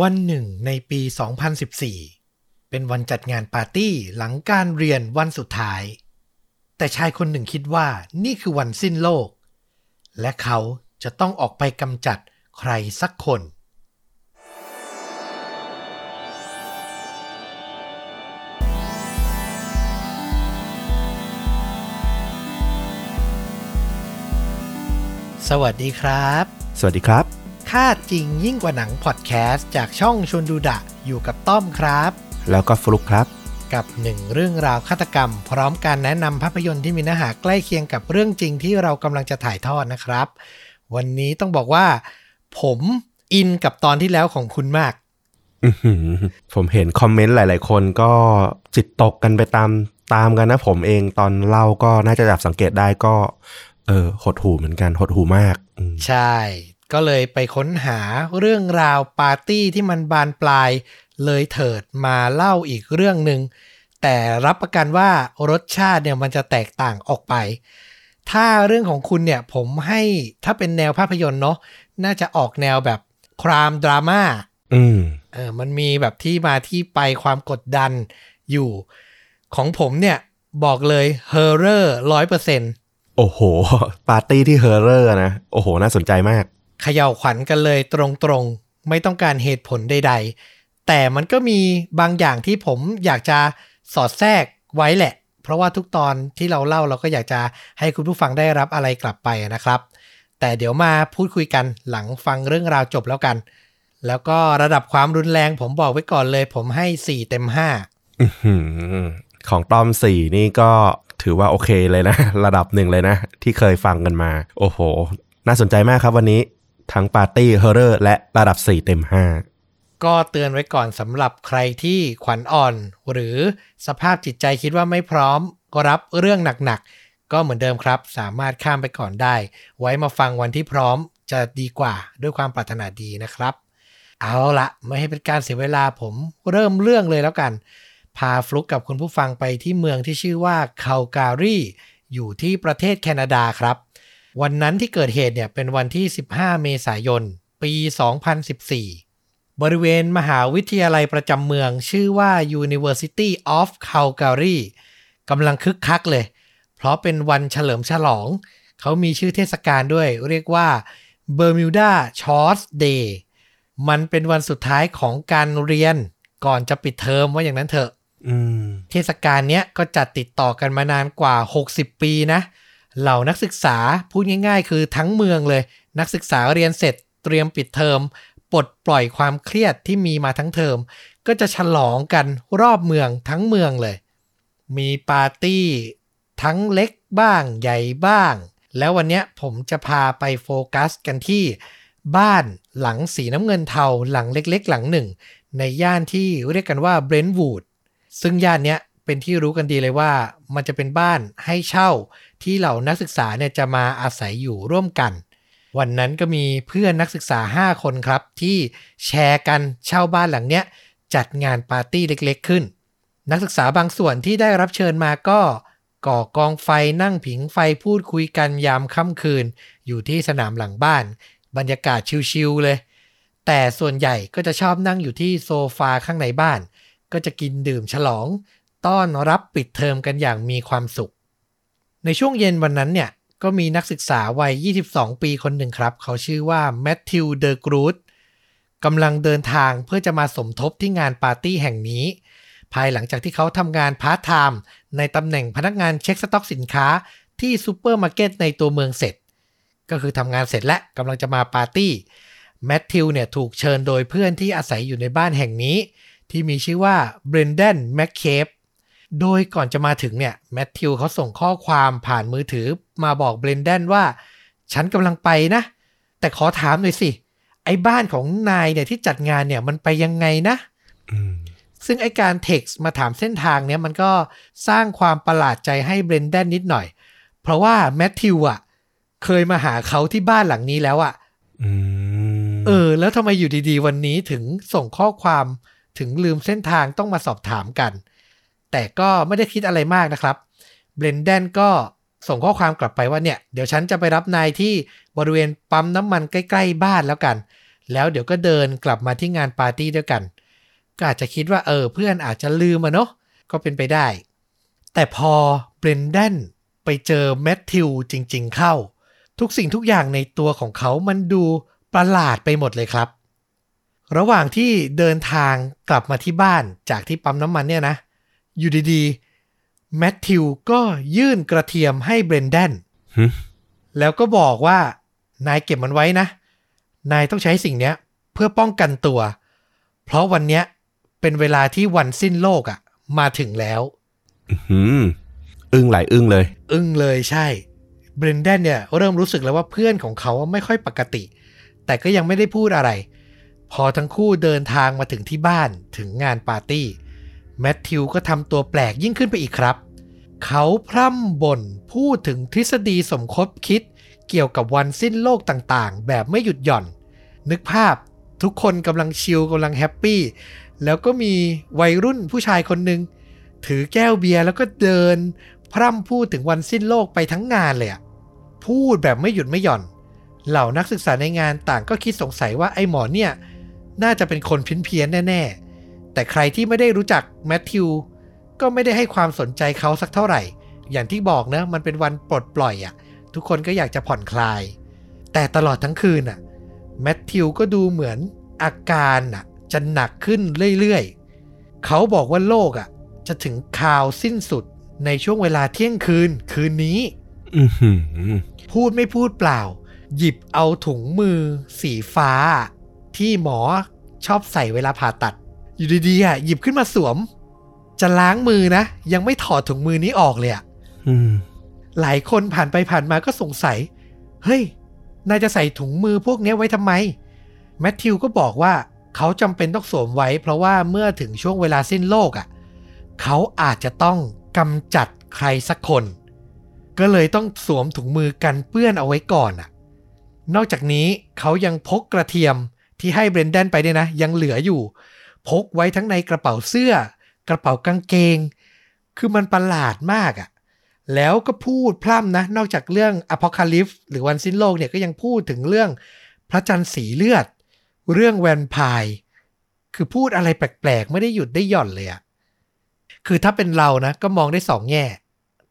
วันหนึ่งในปี 2014 เป็นวันจัดงานปาร์ตี้หลังการเรียนวันสุดท้าย แต่ชายคนหนึ่งคิดว่านี่คือวันสิ้นโลก และเขาจะต้องออกไปกำจัดใครสักคน สวัสดีครับ สวัสดีครับ ค่าจริงยิ่งกว่าหนังพอดแคสต์จากช่องชวนดูดะ อยู่กับต้อมครับ แล้วก็ฟลุกครับ กับหนึ่งเรื่องราวฆาตกรรม พร้อมการแนะนำภาพยนตร์ที่มีเนื้อหาใกล้เคียงกับเรื่องจริงที่เรากำลังจะถ่ายทอดนะครับ วันนี้ต้องบอกว่า ผมอินกับตอนที่แล้วของคุณมากอื้อหือผมเห็นคอมเมนต์หลาย ๆ คนก็จิตตกกันไปตามตามกันนะผมเองตอนเล่าก็น่าจะจับสังเกตได้ก็ เออหดหูเหมือนกันหดหูมากอืมใช่ ก็เลยไปค้นหาเรื่องราวปาร์ตี้ที่มันบานปลาย เลยเถิดมาเล่าอีกเรื่องหนึ่งแต่รับประกันว่ารสชาติเนี่ยมันจะแตกต่างออกไป ถ้าเรื่องของคุณเนี่ยผมให้ถ้าเป็นแนวภาพยนตร์เนาะน่าจะออกแนวแบบครามดราม่าอืมเออมันมีแบบที่มาที่ไปความกดดันอยู่ ของผมเนี่ยบอกเลย horror ร้อยเปอร์เซ็นต์โอ้โห ปาร์ตี้ที่ horror นะ โอ้โห น่าสนใจมาก เขย่าขวัญกันเลยตรงๆ ไม่ต้องการเหตุผลใด ๆ แต่มันก็มีบางอย่างที่ผมอยากจะสอดแทรกไว้แหละ เพราะว่าทุกตอนที่เราเล่าเราก็อยากจะให้คุณผู้ฟังได้รับอะไรกลับไปนะครับ แต่เดี๋ยวมาพูดคุยกันหลังฟังเรื่องราวจบแล้วกัน แล้วก็ระดับความรุนแรงผมบอกไว้ก่อนเลย ผมให้ 4 เต็ม5อื้อหือของต้อมสี่นี่ก็ถือว่าโอเคเลยนะ ระดับหนึ่งเลยนะ ที่เคยฟังกันมา โอ้โห น่าสนใจมากครับวันนี้ ทั้งปาร์ตี้ horror และระดับ 4 เต็ม 5 ก็เตือนไว้ก่อนสำหรับใครที่ขวัญอ่อน หรือสภาพจิตใจคิดว่าไม่พร้อม ก็รับเรื่องหนักๆ ก็เหมือนเดิมครับ สามารถข้ามไปก่อนได้ ไว้มาฟังวันที่พร้อมจะดีกว่าด้วยความปรารถนาดีนะครับ เอาละไม่ให้เป็นการเสียเวลาผมเริ่มเรื่องเลยแล้วกัน พาฟลุกกับคุณผู้ฟังไปที่เมืองที่ชื่อว่าคาลการีอยู่ที่ประเทศแคนาดาครับ วันนั้นที่เกิดเหตุเนี่ยเป็นวันที่ 15 เมษายน ปี 2014 บริเวณมหาวิทยาลัยประจำเมืองชื่อว่า University of Calgary กำลังคึกคักเลย เพราะเป็นวันเฉลิมฉลอง เขามีชื่อเทศกาลด้วย เรียกว่า Bermuda Shorts Day มันเป็นวันสุดท้ายของการเรียนก่อนจะปิดเทอมว่าอย่างนั้นเถอะอืมเทศกาลเนี้ยก็จัดติดต่อกันมานานกว่า 60 ปีนะเเหล่านักศึกษาพูดง่าย ๆ คือทั้งเมืองเลย นักศึกษาเรียนเสร็จเตรียมปิดเทอมปลดปล่อยความเครียดที่มีมาทั้งเทอม ก็จะฉลองกันรอบเมืองทั้งเมืองเลย มีปาร์ตี้ทั้งเล็กบ้างใหญ่บ้าง แล้ววันนี้ผมจะพาไปโฟกัสกันที่ บ้านหลังสีน้ำเงินเทาหลังเล็กๆ หลังหนึ่ง ในย่านที่เรียกกันว่าเบรนท์วูดซึ่งย่านเนี้ย เป็นที่รู้กันดีเลยว่า มันจะเป็นบ้านให้เช่าที่เหล่านักศึกษาเนี่ยจะมาอาศัยอยู่ร่วมกัน วันนั้นก็มีเพื่อนนักศึกษา 5 คนครับ ที่แชร์กันเช่าบ้านหลังเนี้ยจัดงานปาร์ตี้เล็กๆขึ้น นักศึกษาบางส่วนที่ได้รับเชิญมาก็ก่อกองไฟนั่งผิงไฟพูดคุยกันยามค่ำคืน อยู่ที่สนามหลังบ้าน บรรยากาศชิลๆเลย แต่ส่วนใหญ่ก็จะชอบนั่งอยู่ที่โซฟาข้างในบ้าน ก็จะกินดื่มฉลอง ต้อนรับปิดเทอมกันอย่างมีความสุข ในช่วงเย็นวันนั้นเนี่ย ก็มีนักศึกษาวัย 22 ปีคนหนึ่งครับ เขาชื่อว่าแมทธิวเดอร์กรูดกำลังเดินทางเพื่อจะมาสมทบที่งานปาร์ตี้แห่งนี้ ภายหลังจากที่เขาทำงานพาร์ทไทม์ในตำแหน่งพนักงานเช็คสต็อกสินค้าที่ซูเปอร์มาร์เก็ตในตัวเมืองเสร็จ ก็คือทำงานเสร็จและกำลังจะมาปาร์ตี้แมทธิวเนี่ยถูกเชิญโดยเพื่อนที่อาศัยอยู่ในบ้านแห่งนี้ ที่มีชื่อว่าเบรนเดนแมคเคป โดยก่อนจะมาถึงเนี่ยแมทธิวเขาส่งข้อความผ่านมือถือมาบอกเบรนเดนว่า ฉันกำลังไปนะ แต่ขอถามหน่อยสิ ไอ้บ้านของนายเนี่ยที่จัดงานเนี่ยมันไปยังไงนะอืมซึ่งไอการเท็กซ์มาถามเส้นทางเนี้ยมันก็สร้างความประหลาดใจให้เบรนเดนนิดหน่อย เพราะว่าแมทธิวอะ เคยมาหาเขาที่บ้านหลังนี้แล้วอะอืมเออ แล้วทำไมอยู่ดีๆ วันนี้ถึงส่งข้อความถึงลืมเส้นทางต้องมาสอบถามกัน แต่ก็ไม่ได้คิดอะไรมากนะครับเบรนเดนก็ส่งข้อความกลับไปว่าเนี่ย เดี๋ยวฉันจะไปรับนายที่บริเวณปั๊มน้ำมันใกล้ ๆ บ้านแล้วกัน แล้วเดี๋ยวก็เดินกลับมาที่งานปาร์ตี้ด้วยกัน ก็อาจจะคิดว่าเออเพื่อนอาจจะลืมอะเนาะก็เป็นไปได้ แต่พอเบรนแดนไปเจอแมทธิวจริง ๆ เข้า ทุกสิ่งทุกอย่างในตัวของเขามันดูประหลาดไปหมดเลยครับ ระหว่างที่เดินทางกลับมาที่บ้านจากที่ปั๊มน้ำมันเนี่ยนะ อยู่ดีๆ แมทธิวก็ยื่นกระเทียมให้เบรนแดนหึแล้วก็บอกว่านายเก็บมันไว้นะ นายต้องใช้สิ่งเนี้ย เพื่อป้องกันตัว เพราะวันเนี้ยเป็นเวลาที่วันสิ้นโลกอะ่ะ มาถึงแล้วหืมอึ้งหลายอึ้งเลย อึ้งเลยใช่ เบรนแดนเนี่ย เริ่มรู้สึกแล้วว่าเพื่อนของเขาไม่ค่อยปกติ แต่ก็ยังไม่ได้พูดอะไร พอทั้งคู่เดินทางมาถึงที่บ้านถึงงานปาร์ตี้ แมทธิวก็ทำตัวแปลกยิ่งขึ้นไปอีกครับ เขาพร่ำบ่นพูดถึงทฤษฎีสมคบคิด เกี่ยวกับวันสิ้นโลกต่างๆ แบบไม่หยุดหย่อน นึกภาพทุกคนกำลังชิลกำลังแฮปปี้ แล้วก็มีวัยรุ่นผู้ชายคนหนึ่งถือแก้วเบียร์แล้วก็เดิน พร่ำพูดถึงวันสิ้นโลกไปทั้งงานเลยอะพูดแบบไม่หยุดไม่หย่อน เหล่านักศึกษาในงานต่างก็คิดสงสัยว่าไอ้หมอเนี่ย น่าจะเป็นคนเพี้ยนๆแน่ๆ แต่ใครที่ไม่ได้รู้จักแมทธิวก็ไม่ได้ให้ความสนใจเขาสักเท่าไหร่ อย่างที่บอกนะ มันเป็นวันปลดปล่อยอะทุกคนก็อยากจะผ่อนคลาย แต่ตลอดทั้งคืนอะแมทธิวก็ดูเหมือนอาการอะจะหนักขึ้นเรื่อยๆ เขาบอกว่าโลกอะจะถึงข่าวสิ้นสุดในช่วงเวลาเที่ยงคืนคืนนี้อือหือพูดไม่พูดเปล่า หยิบเอาถุงมือสีฟ้า ที่หมอชอบใส่เวลาผ่าตัด อยู่ดีๆอะหยิบขึ้นมาสวม จะล้างมือนะ ยังไม่ถอดถุงมือนี้ออกเลยอะอืมหลายคนผ่านไปผ่านมาก็สงสัย เฮ้ยนายจะใส่ถุงมือพวกเนี้ยไว้ทำไม แมทธิวก็บอกว่าเขาจำเป็นต้องสวมไว้ เพราะว่าเมื่อถึงช่วงเวลาสิ้นโลกอะเขาอาจจะต้องกำจัดใครสักคน ก็เลยต้องสวมถุงมือกันเปื้อนเอาไว้ก่อนอะ นอกจากนี้เขายังพกกระเทียมที่ให้เบรนแดนไปเนี่ยนะ ยังเหลืออยู่ พกไว้ทั้งในกระเป๋าเสื้อ กระเป๋ากางเกง คือมันประหลาดมากอะแล้วก็พูดพร่ำนะ นอกจากเรื่องอพอคาลิฟหรือวันสิ้นโลกเนี่ยก็ยังพูดถึงเรื่องพระจันทร์สีเลือด เรื่องแวนพร์คือพูดอะไรแปลกๆ ไม่ได้หยุดได้หย่อนเลยอะคือถ้าเป็นเรานะ ก็มองได้สองแง่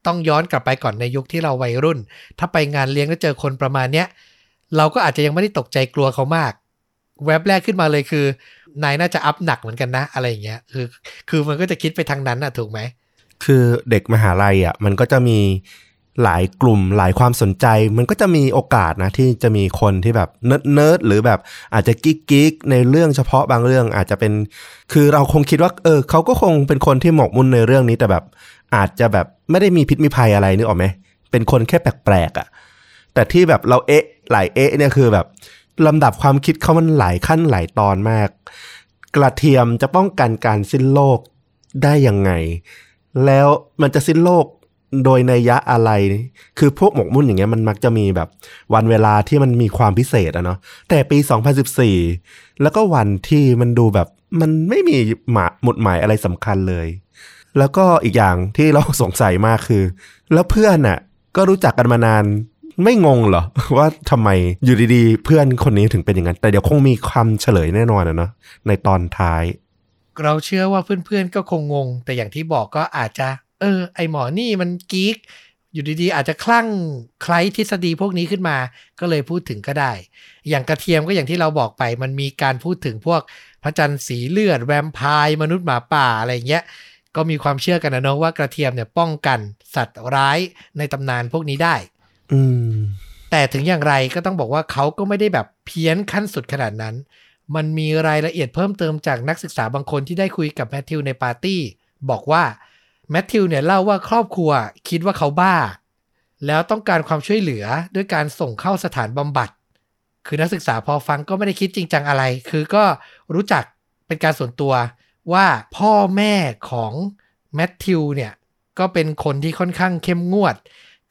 ต้องย้อนกลับไปก่อนในยุคที่เราวัยรุ่น ถ้าไปงานเลี้ยงแล้วเจอคนประมาณเนี้ย เราก็อาจจะยังไม่ได้ตกใจกลัวเขามาก แว็บแรกขึ้นมาเลยคือ นายน่าจะอัพหนักเหมือนกันนะ อะไรอย่างเงี้ยคือ คือมันก็จะคิดไปทางนั้นน่ะถูกไหม คือเด็กมหาลัยอะมันก็จะมีหลายกลุ่มหลายความสนใจ มันก็จะมีโอกาสนะที่จะมีคนที่แบบเนิร์ดเนิร์ดหรือแบบอาจจะกิ๊กกิ๊กในเรื่องเฉพาะบางเรื่องอาจจะเป็น คือเราคงคิดว่าเออเขาก็คงเป็นคนที่หมกมุ่นในเรื่องนี้แต่แบบ อาจจะแบบไม่ได้มีพิษมีภัยอะไรนึกออกไหมเป็นคนแค่แปลกๆอะแต่ที่แบบเราเอ๊ะหลายเอ๊ะเนี่ยคือแบบ ลำดับความคิดเขามันหลายขั้นหลายตอนมาก กระเทียมจะป้องกันการสิ้นโลกได้ยังไง แล้วมันจะสิ้นโลกโดยในยยะอะไร คือพวกหมกมุ่นอย่างเงี้ยมันมักจะมีแบบวันเวลาที่มันมีความพิเศษอะเนาะ แต่ปี 2014 แล้วก็วันที่มันดูแบบมันไม่มีหมาหมุดหมายอะไรสำคัญเลย แล้วก็อีกอย่างที่เราสงสัยมากคือ แล้วเพื่อนน่ะก็รู้จักกันมานาน ไม่งงเหรอ ว่าทำไมอยู่ดีๆ เพื่อนคนนี้ถึงเป็นอย่างนั้น แต่เดี๋ยวคงมีคำเฉลยแน่นอนอะเนาะในตอนท้าย เราเชื่อว่าเพื่อนๆก็คงงง แต่อย่างที่บอกก็อาจจะ เออ ไอหมอนี่มันกีกอยู่ดีๆ อาจจะคลั่งใครทฤษฎีพวกนี้ขึ้นมา ก็เลยพูดถึงก็ได้ อย่างกระเทียมก็อย่างที่เราบอกไป มันมีการพูดถึงพวกพระจันทร์สีเลือดแวมไพร์มนุษย์หมาป่าอะไรเงี้ย ก็มีความเชื่อกันนะเนาะว่ากระเทียมเนี่ยป้องกันสัตว์ร้ายในตำนานพวกนี้ได้ อืม แต่ถึงอย่างไรก็ต้องบอกว่าเขาก็ไม่ได้แบบเพี้ยนขั้นสุดขนาดนั้น มันมีรายละเอียดเพิ่มเติมจากนักศึกษาบางคนที่ได้คุยกับแมทธิวในปาร์ตี้ บอกว่าแมทธิวเนี่ยเล่าว่าครอบครัวคิดว่าเขาบ้า แล้วต้องการความช่วยเหลือด้วยการส่งเข้าสถานบำบัด คือนักศึกษาพอฟังก็ไม่ได้คิดจริงจังอะไร คือก็รู้จักเป็นการส่วนตัวว่าพ่อแม่ของแมทธิวเนี่ยก็เป็นคนที่ค่อนข้างเข้มงวด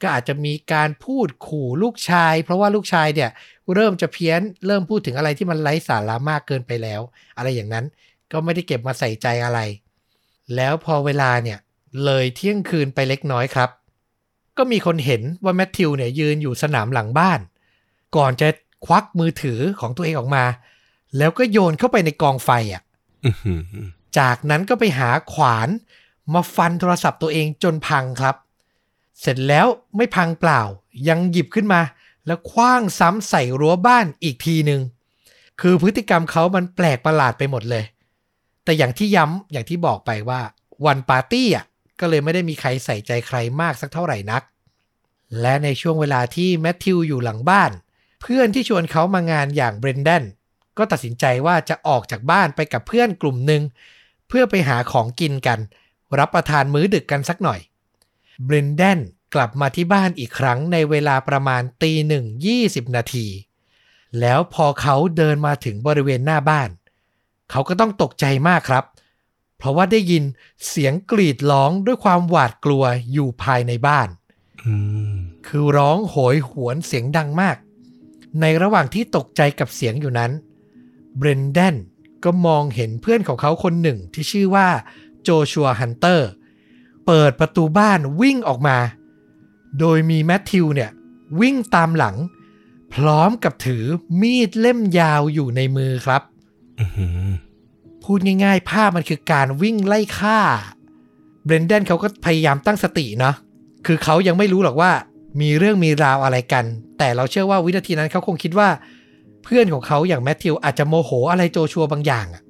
ก็อาจจะมีการพูดขู่ลูกชาย เพราะว่าลูกชายเนี่ยเริ่มจะเพี้ยนเริ่มพูดถึงอะไรที่มันไร้สาระมากเกินไปแล้ว อะไรอย่างนั้นก็ไม่ได้เก็บมาใส่ใจอะไร แล้วพอเวลาเนี่ยเลยเที่ยงคืนไปเล็กน้อยครับ ก็มีคนเห็นว่าแมทธิวเนี่ยยืนอยู่สนามหลังบ้าน ก่อนจะควักมือถือของตัวเองออกมา แล้วก็โยนเข้าไปในกองไฟอะอื้อหือจากนั้นก็ไปหาขวานมาฟันโทรศัพท์ตัวเองจนพังครับ เสร็จแล้วไม่พังเปล่า ยังหยิบขึ้นมา แล้วคว้างซ้ำใส่รั้วบ้านอีกทีหนึ่งคือพฤติกรรมเขามันแปลกประหลาดไปหมดเลย แต่อย่างที่ย้ำอย่างที่บอกไปว่าวันปาร์ตี้อะก็เลยไม่ได้มีใครใส่ใจใครมากสักเท่าไหร่นัก และในช่วงเวลาที่แมทธิวอยู่หลังบ้าน เพื่อนที่ชวนเขามางานอย่างเบรน d ดนก็ตัดสินใจว่าจะออกจากบ้านไปกับเพื่อนกลุ่มหนึ่งเพื่อไปหาของกินกัน รับประทานมื้อดึกกันสักหน่อย เบรน d ดนกลับมาที่บ้านอีกครั้งในเวลาประมาณตีหนึ่งยี่สิบนาที แล้วพอเขาเดินมาถึงบริเวณหน้าบ้าน เขาก็ต้องตกใจมากครับ เพราะว่าได้ยินเสียงกรีดร้องด้วยความหวาดกลัวอยู่ภายในบ้านอืมคือร้องโหยหวนเสียงดังมาก ในระหว่างที่ตกใจกับเสียงอยู่นั้น เบรนแดนก็มองเห็นเพื่อนของเขาคนหนึ่งที่ชื่อว่าโจชัวฮันเตอร์ เปิดประตูบ้านวิ่งออกมา โดยมีแมทธิวเนี่ยวิ่งตามหลัง พร้อมกับถือมีดเล่มยาวอยู่ในมือครับอื้อหือพูดง่ายๆ ภาพมันคือการวิ่งไล่ฆ่า เบรน d ดนเขาก็พยายามตั้งสติเนาะคือเขายังไม่รู้หรอกว่ามีเรื่องมีราวอะไรกัน แต่เราเชื่อว่าวินาทีนั้นเขาคงคิดว่า เพื่อนของเขาอย่างแมทธิวอาจจะโมโหอะไรโจชัวบางอย่างอะ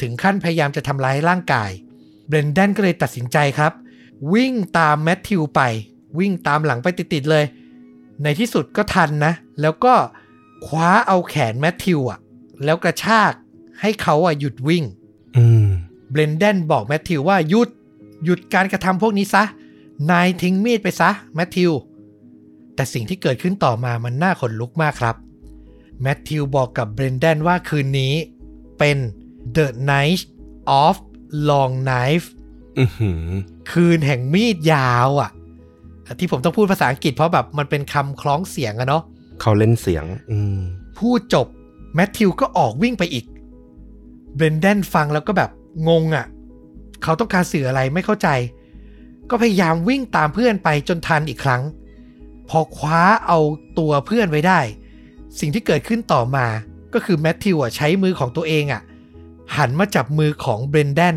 ถึงขั้นพยายามจะทำร้ายร่างกาย เบรน d ดนก็เลยตัดสินใจครับ วิ่งตามแมทธิวไป วิ่งตามหลังไปติดๆเลย ในที่สุดก็ทันนะ แล้วก็คว้าเอาแขนแมทธิวอะแล้วกระชากให้เขาอะหยุดวิ่งอืมเบรนแดนบอกแมทธิวว่าหยุดหยุดการกระทำพวกนี้ซะ นายทิ้งมีดไปซะแมทธิว แต่สิ่งที่เกิดขึ้นต่อมามันน่าขนลุกมากครับ แมทธิวบอกกับเบรนแดนว่าคืนนี้เป็น The Night of Long Knife อือหือ คืนแห่งมีดยาวอะที่ผมต้องพูดภาษาอังกฤษเพราะแบบมันเป็นคำคล้องเสียงอะเนาะเขาเล่นเสียง อืมพูดจบแมทธิวก็ออกวิ่งไปอีกเบรนแดนฟังแล้วก็แบบงงอะ่ะ เขาต้องการสื่ออะไรไม่เข้าใจ ก็พยายามวิ่งตามเพื่อนไปจนทันอีกครั้ง พอคว้าเอาตัวเพื่อนไว้ได้ สิ่งที่เกิดขึ้นต่อมาก็คือแมทธิวอะใช้มือของตัวเองอะหันมาจับมือของเบรนแดน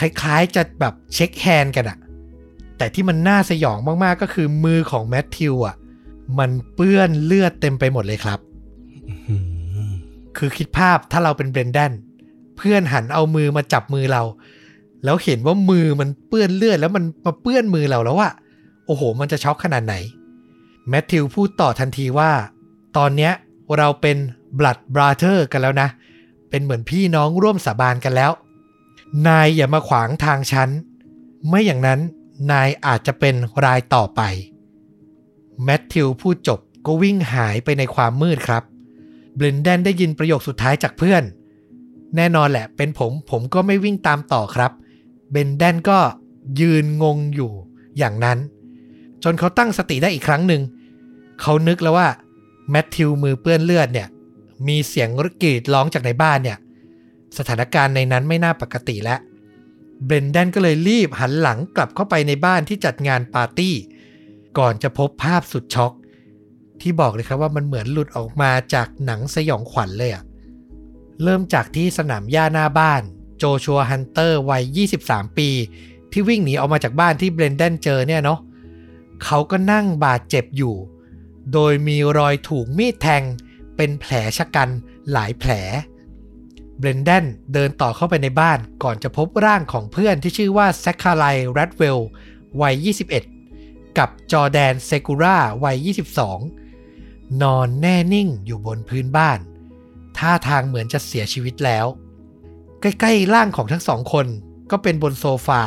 คล้ายๆจะแบบ shake hand กันอะแต่ที่มันน่าสยองมากๆก็คือมือของแมทธิวอะมันเปื้อนเลือดเต็มไปหมดเลยครับ คือคิดภาพถ้าเราเป็นเบรนแดนเพื่อนหันเอามือมาจับมือเรา แล้วเห็นว่ามือมันเปื้อนเลือดแล้วมันมาเปื้อนมือเราแล้วอะโอ้โห มันจะช็อกขนาดไหน แมทธิวพูดต่อทันทีว่า ตอนเนี้ยเราเป็น blood brother กันแล้วนะ เป็นเหมือนพี่น้องร่วมสาบานกันแล้ว นายอย่ามาขวางทางฉัน ไม่อย่างนั้นนายอาจจะเป็นรายต่อไป แมทธิวพูดจบก็วิ่งหายไปในความมืดครับ เบรนแดนได้ยินประโยคสุดท้ายจากเพื่อน แน่นอนแหละเป็นผมผมก็ไม่วิ่งตามต่อครับ เบนแดนก็ยืนงงอยู่อย่างนั้น จนเขาตั้งสติได้อีกครั้งหนึ่ง เขานึกแล้วว่าแมทธิวมือเปื้อนเลือดเนี่ย มีเสียงรกรีดร้องจากในบ้านเนี่ย สถานการณ์ในนั้นไม่น่าปกติแล้วเบรนแดนก็เลยรีบหันหลังกลับเข้าไปในบ้านที่จัดงานปาร์ตี้ ก่อนจะพบภาพสุดช็อก ที่บอกเลยครับว่ามันเหมือนหลุดออกมาจากหนังสยองขวัญเลยอะเริ่มจากที่สนามหญ้าหน้าบ้าน โจชัวฮันเตอร์วัย 23 ปี ที่วิ่งหนีออกมาจากบ้านที่เบรนแดนเจอเนี่ยเนาะเขาก็นั่งบาดเจ็บอยู่ โดยมีรอยถูกมีดแทงเป็นแผลฉกรรจ์หลายแผล เบรนแดนเดินต่อเข้าไปในบ้านก่อนจะพบร่างของเพื่อนที่ชื่อว่าแซคคาไลแรดเวลวัย 21 กับจอแดนเซกูราวัย 22 นอนแน่นิ่งอยู่บนพื้นบ้าน ท่าทางเหมือนจะเสียชีวิตแล้ว ใกล้ๆร่างของทั้งสองคนก็เป็นบนโซฟา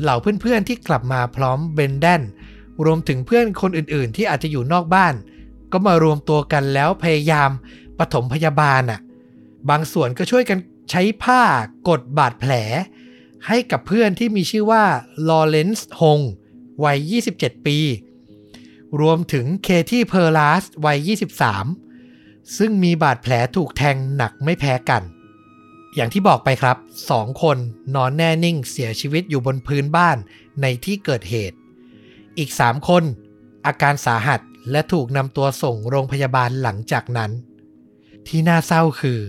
เหล่าเพื่อนๆที่กลับมาพร้อมเบนแดน รวมถึงเพื่อนคนอื่นๆ ที่อาจจะอยู่นอกบ้าน ก็มารวมตัวกันแล้วพยายามปฐมพยาบาลน่ะ บางส่วนก็ช่วยกันใช้ผ้ากดบาดแผล ให้กับเพื่อนที่มีชื่อว่าลอเรนซ์ฮงวัย 27 ปี รวมถึงเคที่เพอร์ลาสวัย 23 ซึ่งมีบาดแผลถูกแทงหนักไม่แพ้กัน อย่างที่บอกไปครับสองคนนอนแน่นิ่งเสียชีวิตอยู่บนพื้นบ้านในที่เกิดเหตุ อีก 3 คน อาการสาหัสและถูกนำตัวส่งโรงพยาบาลหลังจากนั้น ที่น่าเศร้าคือ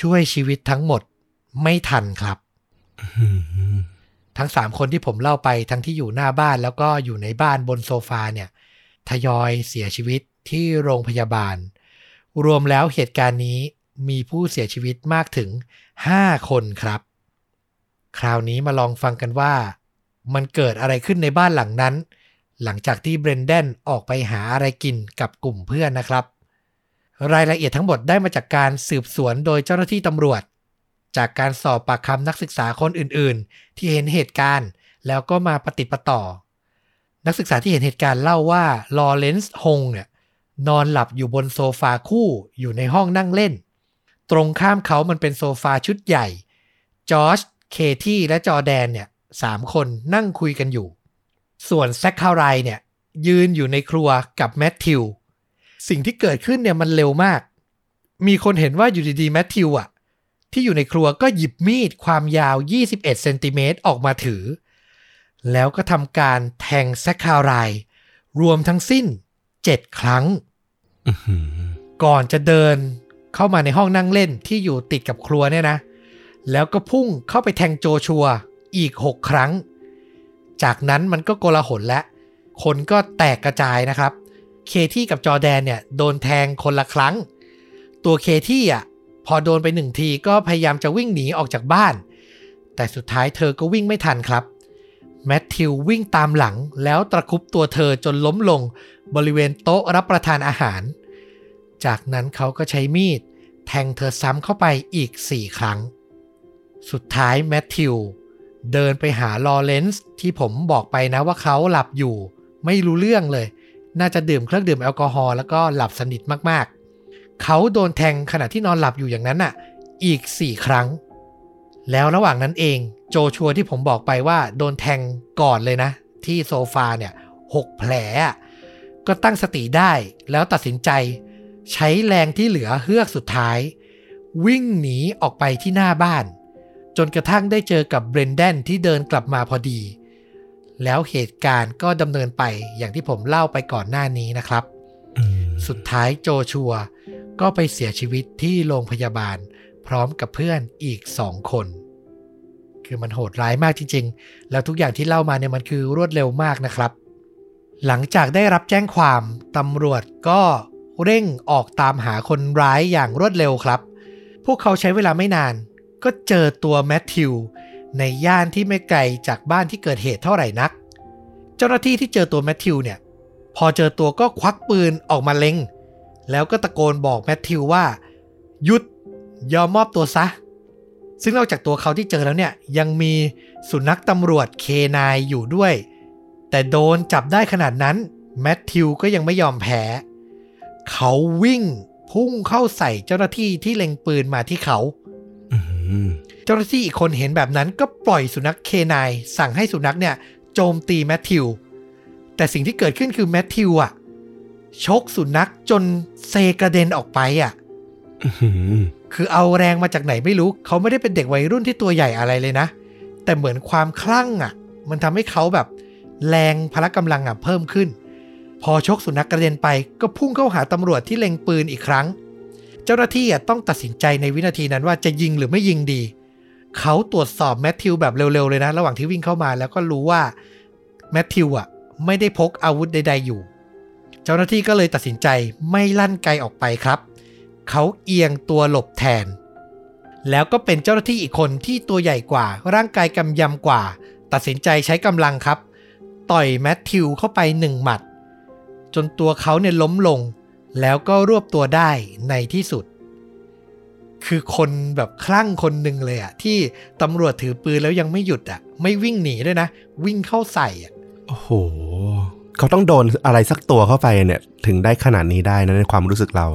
ช่วยชีวิตทั้งหมดไม่ทันครับ ทั้งสามคนที่ผมเล่าไปทั้งที่อยู่หน้าบ้านแล้วก็อยู่ในบ้านบนโซฟาเนี่ย ทยอยเสียชีวิตที่โรงพยาบาล รวมแล้วเหตุการณ์นี้มีผู้เสียชีวิตมากถึง 5 คนครับ คราวนี้มาลองฟังกันว่า มันเกิดอะไรขึ้นในบ้านหลังนั้น หลังจากที่เบรนเดนออกไปหาอะไรกินกับกลุ่มเพื่อนนะครับ รายละเอียดทั้งหมดได้มาจากการสืบสวนโดยเจ้าหน้าที่ตำรวจ จากการสอบปากคำนักศึกษาคนอื่นๆ ที่เห็นเหตุการณ์ แล้วก็มาปะติดปะต่อ นักศึกษาที่เห็นเหตุการณ์เล่าว่าลอเรนซ์ฮงเนี่ยนอนหลับอยู่บนโซฟาคู่อยู่ในห้องนั่งเล่น ตรงข้ามเขามันเป็นโซฟาชุดใหญ่ จอร์จเคที่และจอแดนเนี่ยสามคนนั่งคุยกันอยู่ ส่วนแซคคารายเนี่ยยืนอยู่ในครัวกับแมทธิว สิ่งที่เกิดขึ้นเนี่ยมันเร็วมาก มีคนเห็นว่าอยู่ดีๆแมทธิวอะที่อยู่ในครัวก็หยิบมีดความยาว 21เซนติเมตรออกมาถือ แล้วก็ทำการแทงแซคคาราย รวมทั้งสิ้น 7 ครั้ง ก่อนจะเดินเข้ามาในห้องนั่งเล่นที่อยู่ติดกับครัวเนี่ยนะ แล้วก็พุ่งเข้าไปแทงโจชัวอีก 6 ครั้ง จากนั้นมันก็โกลาหลและ คนก็แตกกระจายนะครับ เคที่กับจอแดนเนี่ยโดนแทงคนละครั้ง ตัวเคที่อะพอโดนไปหนึ่งทีก็พยายามจะวิ่งหนีออกจากบ้าน แต่สุดท้ายเธอก็วิ่งไม่ทันครับแมทธิววิ่งตามหลังแล้วตะคุบตัวเธอจนล้มลงบริเวณโต๊ะรับประทานอาหาร จากนั้นเขาก็ใช้มีด แทงเธอซ้ำเข้าไปอีก4ครั้ง สุดท้ายแมทธิวเดินไปหาลอเรนซ์ที่ผมบอกไปนะว่าเขาหลับอยู่ ไม่รู้เรื่องเลย น่าจะดื่มเครื่องดื่มแอลกอฮอล์แล้วก็หลับสนิทมากๆ เขาโดนแทงขณะที่นอนหลับอยู่อย่างนั้นน่ะ อีก 4 ครั้ง แล้วระหว่างนั้นเองโจชัวที่ผมบอกไปว่าโดนแทงก่อนเลยนะ ที่โซฟาเนี่ยหกแผล ก็ตั้งสติได้แล้วตัดสินใจ ใช้แรงที่เหลือเฮือกสุดท้าย วิ่งหนีออกไปที่หน้าบ้าน จนกระทั่งได้เจอกับเบรนแดนที่เดินกลับมาพอดี แล้วเหตุการณ์ก็ดำเนินไปอย่างที่ผมเล่าไปก่อนหน้านี้นะครับ สุดท้ายโจชัวก็ไปเสียชีวิตที่โรงพยาบาล พร้อมกับเพื่อนอีกสองคน คือมันโหดร้ายมากจริง ๆ แล้วทุกอย่างที่เล่ามาเนี่ยมันคือรวดเร็วมากนะครับ หลังจากได้รับแจ้งความตำรวจก็เร่งออกตามหาคนร้ายอย่างรวดเร็วครับ พวกเขาใช้เวลาไม่นาน ก็เจอตัวแมทธิว ในย่านที่ไม่ไกลจากบ้านที่เกิดเหตุเท่าไหร่นัก เจ้าหน้าที่ที่เจอตัวแมทธิวเนี่ย พอเจอตัวก็ควักปืนออกมาเล็ง แล้วก็ตะโกนบอกแมทธิวว่า หยุดยอมมอบตัวซะ ซึ่งนอกจากตัวเขาที่เจอแล้วเนี่ย ยังมีสุนัขตำรวจเคนายอยู่ด้วย แต่โดนจับได้ขนาดนั้นแมทธิวก็ยังไม่ยอมแพ้ เขาวิ่งพุ่งเข้าใส่เจ้าหน้าที่ที่เล็งปืนมาที่เขา เจ้าหน้าที่อีกคนเห็นแบบนั้นก็ปล่อยสุนัขเคนายสั่งให้สุนัขเนี่ยโจมตีแมทธิว แต่สิ่งที่เกิดขึ้นคือแมทธิวอะชกสุนัขจนเซกระเด็นออกไปอะคือเอาแรงมาจากไหนไม่รู้ เขาไม่ได้เป็นเด็กวัยรุ่นที่ตัวใหญ่อะไรเลยนะ แต่เหมือนความคลั่งอะมันทำให้เขาแบบ แรงพละกำลังอะเพิ่มขึ้น พอชกสุนัขกระเด็นไปก็พุ่งเข้าหาตำรวจที่เล็งปืนอีกครั้ง เจ้าหน้าที่อะต้องตัดสินใจในวินาทีนั้นว่าจะยิงหรือไม่ยิงดี เขาตรวจสอบแมทธิวแบบเร็วๆเลยนะ ระหว่างที่วิ่งเข้ามาแล้วก็รู้ว่าแมทธิวอะไม่ได้พกอาวุธใดๆอยู่ เจ้าหน้าที่ก็เลยตัดสินใจไม่ลั่นไกลออกไปครับ เขาเอียงตัวหลบแทน แล้วก็เป็นเจ้าหน้าที่อีกคนที่ตัวใหญ่กว่า ร่างกายกำยำกว่า ตัดสินใจใช้กำลังครับ ต่อยแมทธิวเข้าไปหนึ่งหมัด จนตัวเขาเนี่ยล้มลง แล้วก็รวบตัวได้ในที่สุด คือคนแบบคลั่งคนหนึ่งเลยอะที่ตำรวจถือปืนแล้วยังไม่หยุดอะไม่วิ่งหนีด้วยนะ วิ่งเข้าใส่อะโอ้โห เขาต้องโดนอะไรสักตัวเข้าไปเนี่ย ถึงได้ขนาดนี้ได้นะในความรู้สึกเรา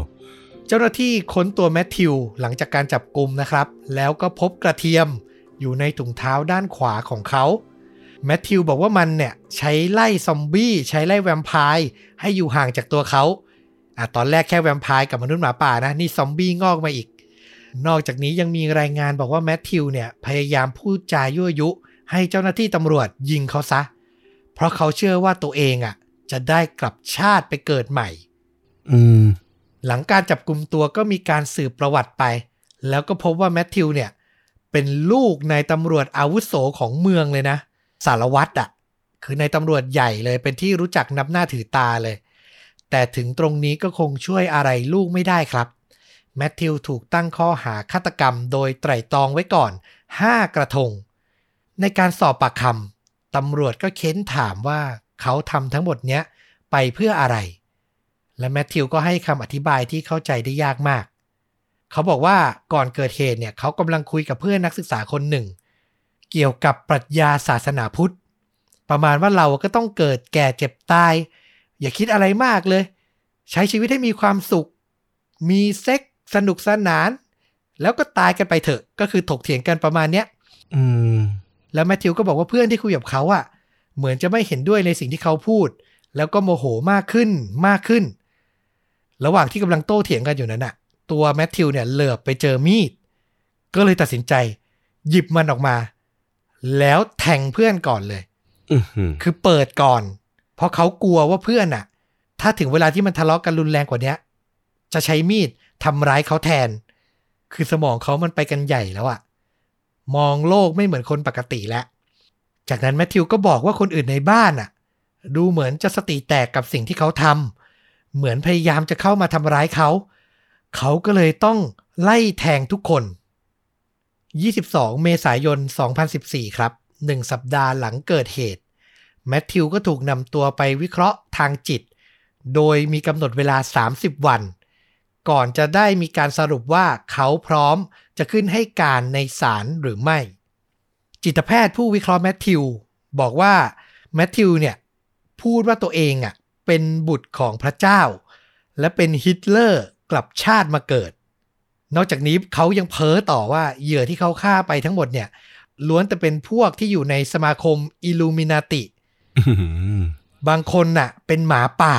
เจ้าหน้าที่ค้นตัวแมทธิวหลังจากการจับกลุ่มนะครับ แล้วก็พบกระเทียมอยู่ในถุงเท้าด้านขวาของเขาแมทธิวบอกว่ามันเนี่ยใช้ไล่ซอมบี้ใช้ไล่แวมไพร์ให้อยู่ห่างจากตัวเขาอะตอนแรกแค่แวมไพร์กับมนุษย์หมาป่านะ นี่ซอมบี้งอกมาอีก นอกจากนี้ยังมีรายงานบอกว่าแมทธิวเนี่ยพยายามพูดจายั่วยุ ให้เจ้าหน้าที่ตำรวจยิงเขาซะ เพราะเขาเชื่อว่าตัวเองอะ จะได้กลับชาติไปเกิดใหม่ อืม หลังการจับกลุ่มตัวก็มีการสืบประวัติไป แล้วก็พบว่าแมทธิวเนี่ย เป็นลูกนายตำรวจอาวุโสของเมืองเลยนะ สารวัตรอะ คือนายตำรวจใหญ่เลยเป็นที่รู้จักนับหน้าถือตาเลย แต่ถึงตรงนี้ก็คงช่วยอะไรลูกไม่ได้ครับ แมทธิวถูกตั้งข้อหาฆาตกรรมโดยไตร่ตรองไว้ก่อน 5 กระทง ในการสอบปากคำตำรวจก็เค้นถามว่าเขาทำทั้งหมดเนี้ยไปเพื่ออะไร และแมทธิวก็ให้คำอธิบายที่เข้าใจได้ยากมาก เขาบอกว่าก่อนเกิดเหตุเนี่ยเขากำลังคุยกับเพื่อนนักศึกษาคนหนึ่ง เกี่ยวกับปรัชญาศาสนาพุทธ ประมาณว่าเราก็ต้องเกิดแก่เจ็บตาย อย่าคิดอะไรมากเลย ใช้ชีวิตให้มีความสุข มีเซ็ก สนุกสนาน แล้วก็ตายกันไปเถอะ ก็คือถกเถียงกันประมาณเนี้ยอืม แล้วแมทธิวก็บอกว่าเพื่อนที่คุยกับเขาอะเหมือนจะไม่เห็นด้วยในสิ่งที่เขาพูด แล้วก็โมโหมากขึ้นมากขึ้น ระหว่างที่กำลังโต้เถียงกันอยู่นั้นอะตัวแมทธิวเนี่ยเหลือบไปเจอมีด ก็เลยตัดสินใจ หยิบมันออกมา แล้วแทงเพื่อนก่อนเลยอือหือคือเปิดก่อน เพราะเขากลัวว่าเพื่อนอะถ้าถึงเวลาที่มันทะเลาะกันรุนแรงกว่าเนี้ย จะใช้มีด ทำร้ายเขาแทน คือสมองเขามันไปกันใหญ่แล้วอะมองโลกไม่เหมือนคนปกติแล้ว จากนั้นแมทธิวก็บอกว่าคนอื่นในบ้านอะดูเหมือนจะสติแตกกับสิ่งที่เขาทำเหมือนพยายามจะเข้ามาทำร้ายเขา เขาก็เลยต้องไล่แทงทุกคน 22 เมษายน 2014 ครับหนึ่งสัปดาห์หลังเกิดเหตุ แมทธิวก็ถูกนำตัวไปวิเคราะห์ทางจิต โดยมีกำหนดเวลา 30 วัน ก่อนจะได้มีการสรุปว่าเขาพร้อมจะขึ้นให้การในศาลหรือไม่ จิตแพทย์ผู้วิเคราะห์แมทธิว บอกว่าแมทธิวเนี่ยพูดว่าตัวเองอะเป็นบุตรของพระเจ้า และเป็นฮิตเลอร์กลับชาติมาเกิด นอกจากนี้เขายังเพ้อต่อว่าเหยื่อที่เขาฆ่าไปทั้งหมดเนี่ยล้วนแต่เป็นพวกที่อยู่ในสมาคมอิลูมินาติอื้อหือบางคนน่ะ เป็นหมาป่า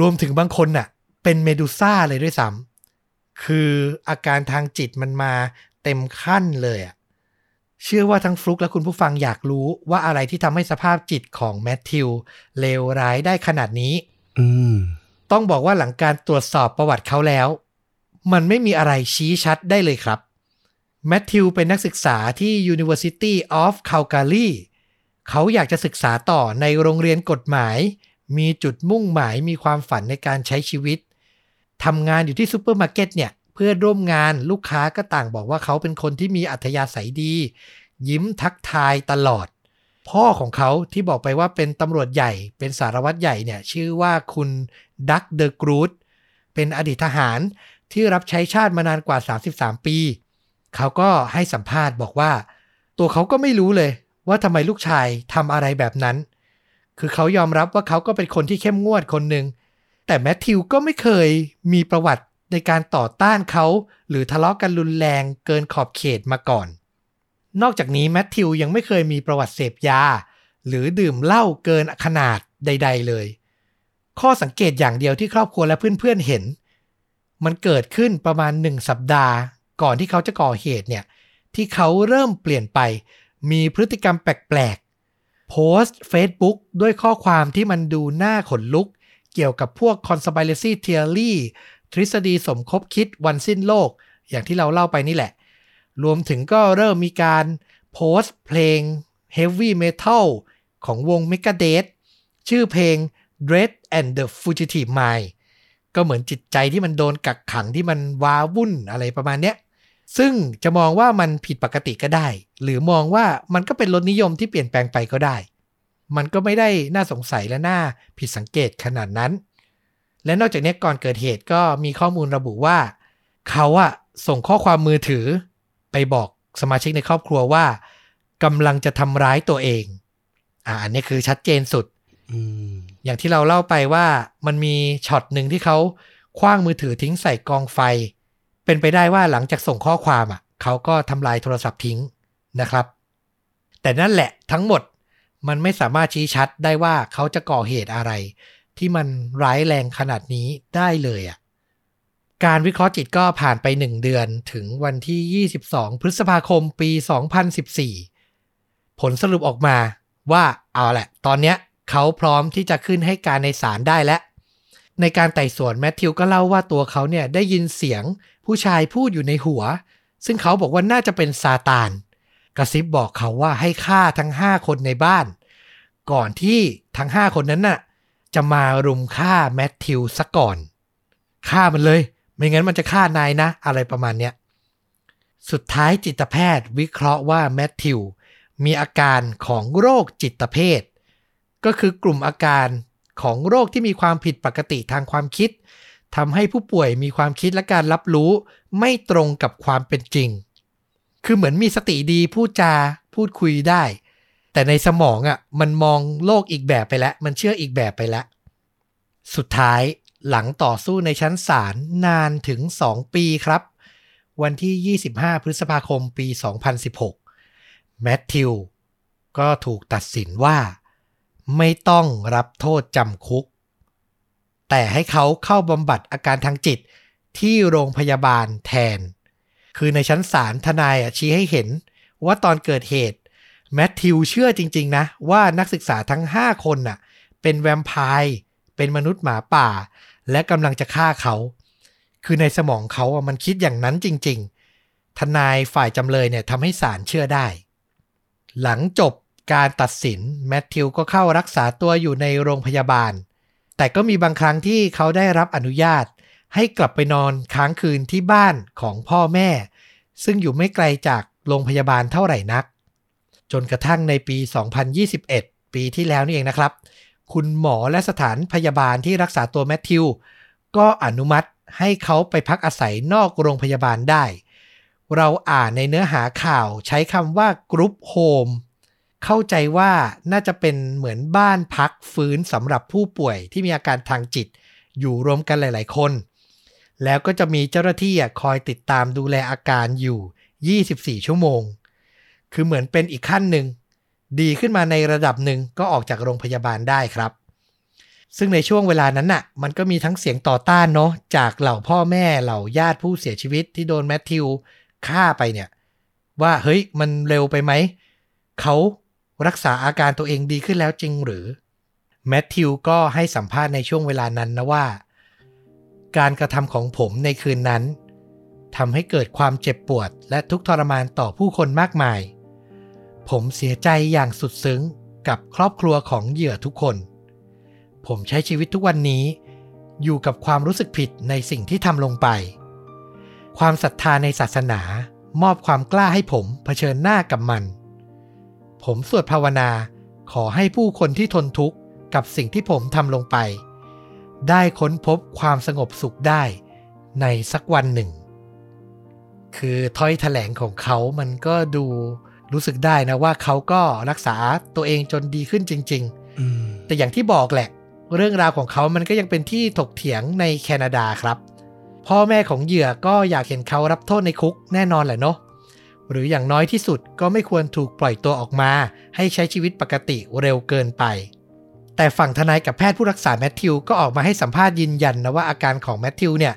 รวมถึงบางคนน่ะ เป็นเมดูซ่าเลยด้วยซ้ำคืออาการทางจิตมันมาเต็มขั้นเลยอะเชื่อว่าทั้งฟลุกและคุณผู้ฟังอยากรู้ว่าอะไรที่ทำให้สภาพจิตของแมทธิวเลวร้ายได้ขนาดนี้ อืมต้องบอกว่าหลังการตรวจสอบประวัติเขาแล้ว มันไม่มีอะไรชี้ชัดได้เลยครับแมทธิวเป็นนักศึกษาที่ University of Calgary เขาอยากจะศึกษาต่อในโรงเรียนกฎหมาย มีจุดมุ่งหมายมีความฝันในการใช้ชีวิต ทำงานอยู่ที่ซูเปอร์มาร์เก็ตเนี่ยเพื่อนร่วมงานลูกค้าก็ต่างบอกว่าเขาเป็นคนที่มีอัธยาศัยดี ยิ้มทักทายตลอด พ่อของเขาที่บอกไปว่าเป็นตำรวจใหญ่เป็นสารวัตรใหญ่เนี่ยชื่อว่าคุณดักเดอะกรูดเป็นอดีตทหารที่รับใช้ชาติมานานกว่า 33 ปี เขาก็ให้สัมภาษณ์บอกว่า ตัวเขาก็ไม่รู้เลย ว่าทำไมลูกชายทำอะไรแบบนั้น คือเขายอมรับว่าเขาก็เป็นคนที่เข้มงวดคนหนึ่ง แต่แมทธิวก็ไม่เคยมีประวัติในการต่อต้านเขา หรือทะเลาะกันรุนแรงเกินขอบเขตมาก่อน นอกจากนี้แมทธิวยังไม่เคยมีประวัติเสพยา หรือดื่มเหล้าเกินขนาดใด ๆ เลย ข้อสังเกตอย่างเดียวที่ครอบครัวและเพื่อนๆเห็น มันเกิดขึ้นประมาณหนึ่งสัปดาห์ ก่อนที่เขาจะก่อเหตุเนี่ยที่เขาเริ่มเปลี่ยนไป มีพฤติกรรมแปลกๆโพสต์ Facebook ด้วยข้อความที่มันดูน่าขนลุก เกี่ยวกับพวก conspiracy theory ทฤษฎีสมคบคิดวันสิ้นโลก อย่างที่เราเล่าไปนี่แหละ รวมถึงก็เริ่มมีการโพสต์เพลง heavy metal ของวง Megadeth ชื่อเพลง Dread and the Fugitive Mind ก็เหมือนจิตใจที่มันโดนกักขังที่มันว้าวุ่นอะไรประมาณเนี้ยซึ่งจะมองว่ามันผิดปกติก็ได้ หรือมองว่ามันก็เป็นรสนิยมที่เปลี่ยนแปลงไปก็ได้ มันก็ไม่ได้น่าสงสัยและน่าผิดสังเกตขนาดนั้น และนอกจากนี้ก่อนเกิดเหตุก็มีข้อมูลระบุว่า เขาอะส่งข้อความมือถือ ไปบอกสมาชิกในครอบครัวว่ากำลังจะทำร้ายตัวเอง อ่าอันนี้คือชัดเจนสุดอืมอย่างที่เราเล่าไปว่ามันมีช็อตหนึ่งที่เขาคว้างมือถือทิ้งใส่กองไฟ เป็นไปได้ว่าหลังจากส่งข้อความอะ เขาก็ทำลายโทรศัพท์ทิ้งนะครับ แต่นั่นแหละทั้งหมด มันไม่สามารถชี้ชัดได้ว่าเขาจะก่อเหตุอะไร ที่มันร้ายแรงขนาดนี้ได้เลยอะการวิเคราะห์จิตก็ผ่านไป 1 เดือนถึงวันที่ 22 พฤษภาคมปี 2014 ผลสรุปออกมาว่าเอาแหละ ตอนเนี้ยเขาพร้อมที่จะขึ้นให้การในศาลได้แล้ว ในการไต่สวนแมทธิวก็เล่าว่าตัวเขาเนี่ยได้ยินเสียงผู้ชายพูดอยู่ในหัว ซึ่งเขาบอกว่าน่าจะเป็นซาตาน กระซิบบอกเขาว่าให้ฆ่าทั้งห้าคนในบ้าน ก่อนที่ทั้งห้าคนนั้นน่ะ จะมารุมฆ่าแมทธิวซะก่อนฆ่ามันเลย ไม่งั้นมันจะฆ่านายนะ อะไรประมาณเนี้ยสุดท้ายจิตแพทย์วิเคราะห์ว่าแมทธิวมีอาการของโรคจิตเภท ก็คือกลุ่มอาการของโรคที่มีความผิดปกติทางความคิดทำให้ผู้ป่วยมีความคิดและการรับรู้ไม่ตรงกับความเป็นจริง คือเหมือนมีสติดีพูดจาพูดคุยได้ แต่ในสมองอะ่ะมันมองโลกอีกแบบไปแล้ว มันเชื่ออีกแบบไปแล้ว สุดท้ายหลังต่อสู้ในชั้นศาลนานถึง 2 ปีครับ วันที่ 25 พฤษภาคมปี 2016 แมทธิว ก็ถูกตัดสินว่า ไม่ต้องรับโทษจำคุก แต่ให้เขาเข้าบำบัดอาการทางจิตที่โรงพยาบาลแทน คือในชั้นศาลทนายชี้ให้เห็นว่าตอนเกิดเหตุ แมทธิวเชื่อจริง ๆ นะ ว่านักศึกษาทั้ง 5 คนน่ะ เป็นแวมไพร์เป็นมนุษย์หมาป่า และกำลังจะฆ่าเขา คือในสมองเขาอะมันคิดอย่างนั้นจริง ๆ ทนายฝ่ายจำเลยเนี่ยทำให้ศาลเชื่อได้ หลังจบการตัดสินแมทธิวก็เข้ารักษาตัวอยู่ในโรงพยาบาล แต่ก็มีบางครั้งที่เขาได้รับอนุญาต ให้กลับไปนอนค้างคืนที่บ้านของพ่อแม่ ซึ่งอยู่ไม่ไกลจากโรงพยาบาลเท่าไหร่นัก จนกระทั่งในปี 2021 ปีที่แล้วนี่เองนะครับ คุณหมอและสถานพยาบาลที่รักษาตัวแมทธิว ก็อนุมัติให้เขาไปพักอาศัยนอกโรงพยาบาลได้ เราอ่านในเนื้อหาข่าวใช้คำว่ากรุ๊ปโฮมเข้าใจว่าน่าจะเป็นเหมือนบ้านพักฟื้นสำหรับผู้ป่วยที่มีอาการทางจิต อยู่รวมกันหลาย ๆ คน แล้วก็จะมีเจ้าหน้าที่คอยติดตามดูแลอาการอยู่ 24 ชั่วโมง คือเหมือนเป็นอีกขั้นหนึ่ง ดีขึ้นมาในระดับหนึ่งก็ออกจากโรงพยาบาลได้ครับ ซึ่งในช่วงเวลานั้นน่ะ มันก็มีทั้งเสียงต่อต้านเนาะจากเหล่าพ่อแม่เหล่าญาติผู้เสียชีวิตที่โดนแมทธิวฆ่าไปเนี่ย ว่าเฮ้ยมันเร็วไปไหม เขารักษาอาการตัวเองดีขึ้นแล้วจริงหรือ แมทธิวก็ให้สัมภาษณ์ในช่วงเวลานั้นนะว่า การกระทำของผมในคืนนั้นทำให้เกิดความเจ็บปวดและทุกทรมานต่อผู้คนมากมาย ผมเสียใจอย่างสุดซึ้งกับครอบครัวของเหยื่อทุกคน ผมใช้ชีวิตทุกวันนี้ อยู่กับความรู้สึกผิดในสิ่งที่ทำลงไป ความศรัทธาในศาสนามอบความกล้าให้ผมเผชิญหน้ากับมัน ผมสวดภาวนาขอให้ผู้คนที่ทนทุกข์กับสิ่งที่ผมทำลงไป ได้ค้นพบความสงบสุขได้ในสักวันหนึ่ง คือถ้อยแถลงของเขามันก็ดูรู้สึกได้นะว่าเขาก็รักษาตัวเองจนดีขึ้นจริง ๆ แต่อย่างที่บอกแหละ เรื่องราวของเขามันก็ยังเป็นที่ถกเถียงในแคนาดาครับ พ่อแม่ของเหยื่อก็อยากเห็นเขารับโทษในคุกแน่นอนแหละเนาะหรืออย่างน้อยที่สุดก็ไม่ควรถูกปล่อยตัวออกมา ให้ใช้ชีวิตปกติเร็วเกินไป แต่ฝั่งทนายกับแพทย์ผู้รักษาแมทธิวก็ออกมาให้สัมภาษณ์ยืนยันนะว่าอาการของแมทธิวเนี่ย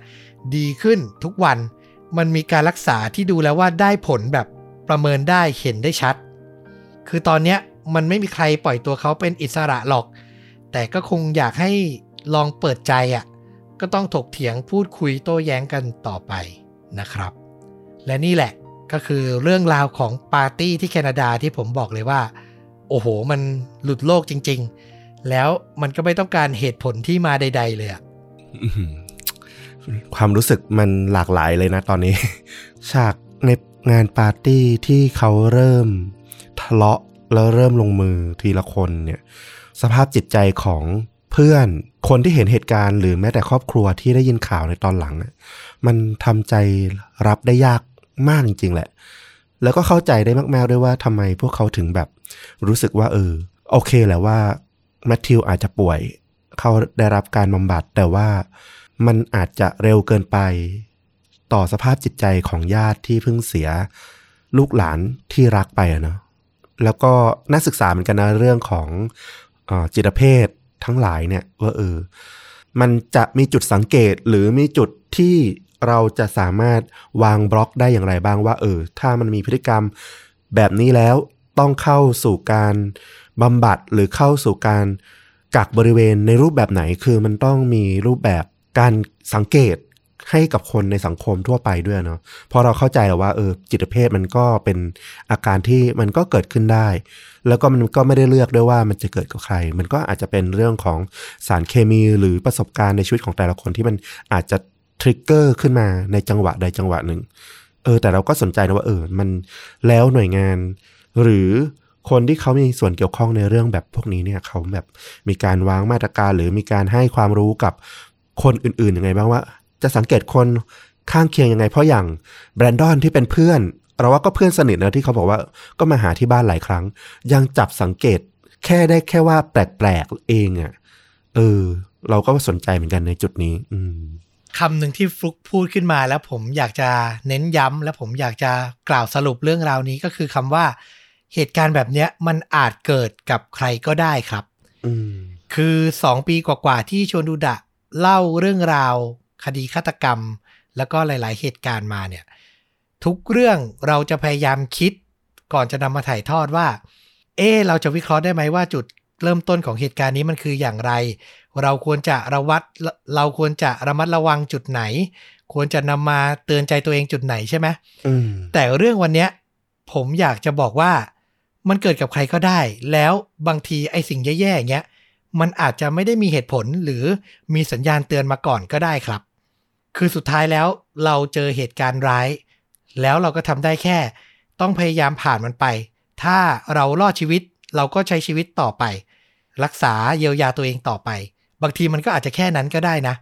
ดีขึ้นทุกวันมันมีการรักษาที่ดูแล้วว่าได้ผลแบบประเมินได้เห็นได้ชัด คือตอนเนี้ยมันไม่มีใครปล่อยตัวเขาเป็นอิสระหรอก แต่ก็คงอยากให้ลองเปิดใจอะ่ะก็ต้องถกเถียงพูดคุยโต้แย้งกันต่อไปนะครับ และนี่แหละก็คือเรื่องราวของปาร์ตี้ที่แคนาดาที่ผมบอกเลยว่า โอ้โห มันหลุดโลกจริง ๆ แล้วมันก็ไม่ต้องการเหตุผลที่มาใด ๆ เลยอะความรู้สึกมันหลากหลายเลยนะตอนนี้ ฉากในงานปาร์ตี้ที่เขาเริ่มทะเลาะแล้วเริ่มลงมือทีละคนเนี่ย สภาพจิตใจของเพื่อนคนที่เห็นเหตุการณ์หรือแม้แต่ครอบครัวที่ได้ยินข่าวในตอนหลังมันทำใจรับได้ยากมากจริง ๆ แหละ แล้วก็เข้าใจได้มากๆด้วยว่าทำไมพวกเขาถึงแบบ รู้สึกว่า เออ โอเคแหละว่า แมทธิวอาจจะป่วย เขาได้รับการบำบัด แต่ว่ามันอาจจะเร็วเกินไป ต่อสภาพจิตใจของญาติที่เพิ่งเสียลูกหลานที่รักไปอะเนาะแล้วก็น่าศึกษาเหมือนกันนะเรื่องของอจิตเภททั้งหลายเนี่ยว่าเออมันจะมีจุดสังเกตหรือมีจุดที่เราจะสามารถวางบล็อกได้อย่างไรบ้างว่า เออ ถ้ามันมีพฤติกรรมแบบนี้แล้วต้องเข้าสู่การ บำบัดหรือเข้าสู่การกักบริเวณในรูปแบบไหน คือมันต้องมีรูปแบบการสังเกตให้กับคนในสังคมทั่วไปด้วยเนาะเพราะเราเข้าใจแล้วว่าเออจิตเภทมันก็เป็นอาการที่มันก็เกิดขึ้นได้ แล้วก็มันก็ไม่ได้เลือกด้วยว่ามันจะเกิดกับใคร มันก็อาจจะเป็นเรื่องของสารเคมีหรือประสบการณ์ในชีวิตของแต่ละคนที่มันอาจจะทริกเกอร์ขึ้นมาในจังหวะใดจังหวะหนึ่ง เออ แต่เราก็สนใจนะว่าเออมันแล้วหน่วยงาน หรือ คนที่เขามีส่วนเกี่ยวข้องในเรื่องแบบพวกนี้เนี่ยเขาแบบมีการวางมาตรการหรือมีการให้ความรู้กับคนอื่นๆยังไงบ้างว่า จะสังเกตคนข้างเคียงยังไง เพราะอย่างแบรนดอนที่เป็นเพื่อน เราว่าก็เพื่อนสนิทนะที่เขาบอกว่าก็มาหาที่บ้านหลายครั้ง ยังจับสังเกตแค่ได้แค่ว่าแปลกๆเองอะ่ะเออ เราก็สนใจเหมือนกันในจุดนี้ อืมคำหนึ่งที่ฟลุกพูดขึ้นมาแล้วผมอยากจะเน้นย้ำและผมอยากจะกล่าวสรุปเรื่องราวนี้ก็คือคำว่า เหตุการณ์แบบเนี้ยมันอาจเกิดกับใครก็ได้ครับอืมคือสองปีกว่าๆที่ชวนดูดะ เล่าเรื่องราว คดีฆาตกรรม แล้วก็หลาย ๆ เหตุการณ์มาเนี่ย ทุกเรื่องเราจะพยายามคิด ก่อนจะนำมาถ่ายทอดว่า เออเราจะวิเคราะห์ได้ไหมว่าจุดเริ่มต้นของเหตุการณ์นี้มันคืออย่างไร เราควรจะระวัด เราควรจะระมัดระวังจุดไหน ควรจะนำมาเตือนใจตัวเองจุดไหนใช่ไหมอืมแต่เรื่องวันเนี้ยผมอยากจะบอกว่า มันเกิดกับใครก็ได้ แล้วบางทีไอ้สิ่งแย่ๆอย่างเงี้ยมันอาจจะไม่ได้มีเหตุผลหรือมีสัญญาณเตือนมาก่อนก็ได้ครับ คือสุดท้ายแล้วเราเจอเหตุการณ์ร้าย แล้วเราก็ทำได้แค่ ต้องพยายามผ่านมันไป ถ้าเรารอดชีวิตเราก็ใช้ชีวิตต่อไป รักษาเยียวยาตัวเองต่อไป บางทีมันก็อาจจะแค่นั้นก็ได้นะ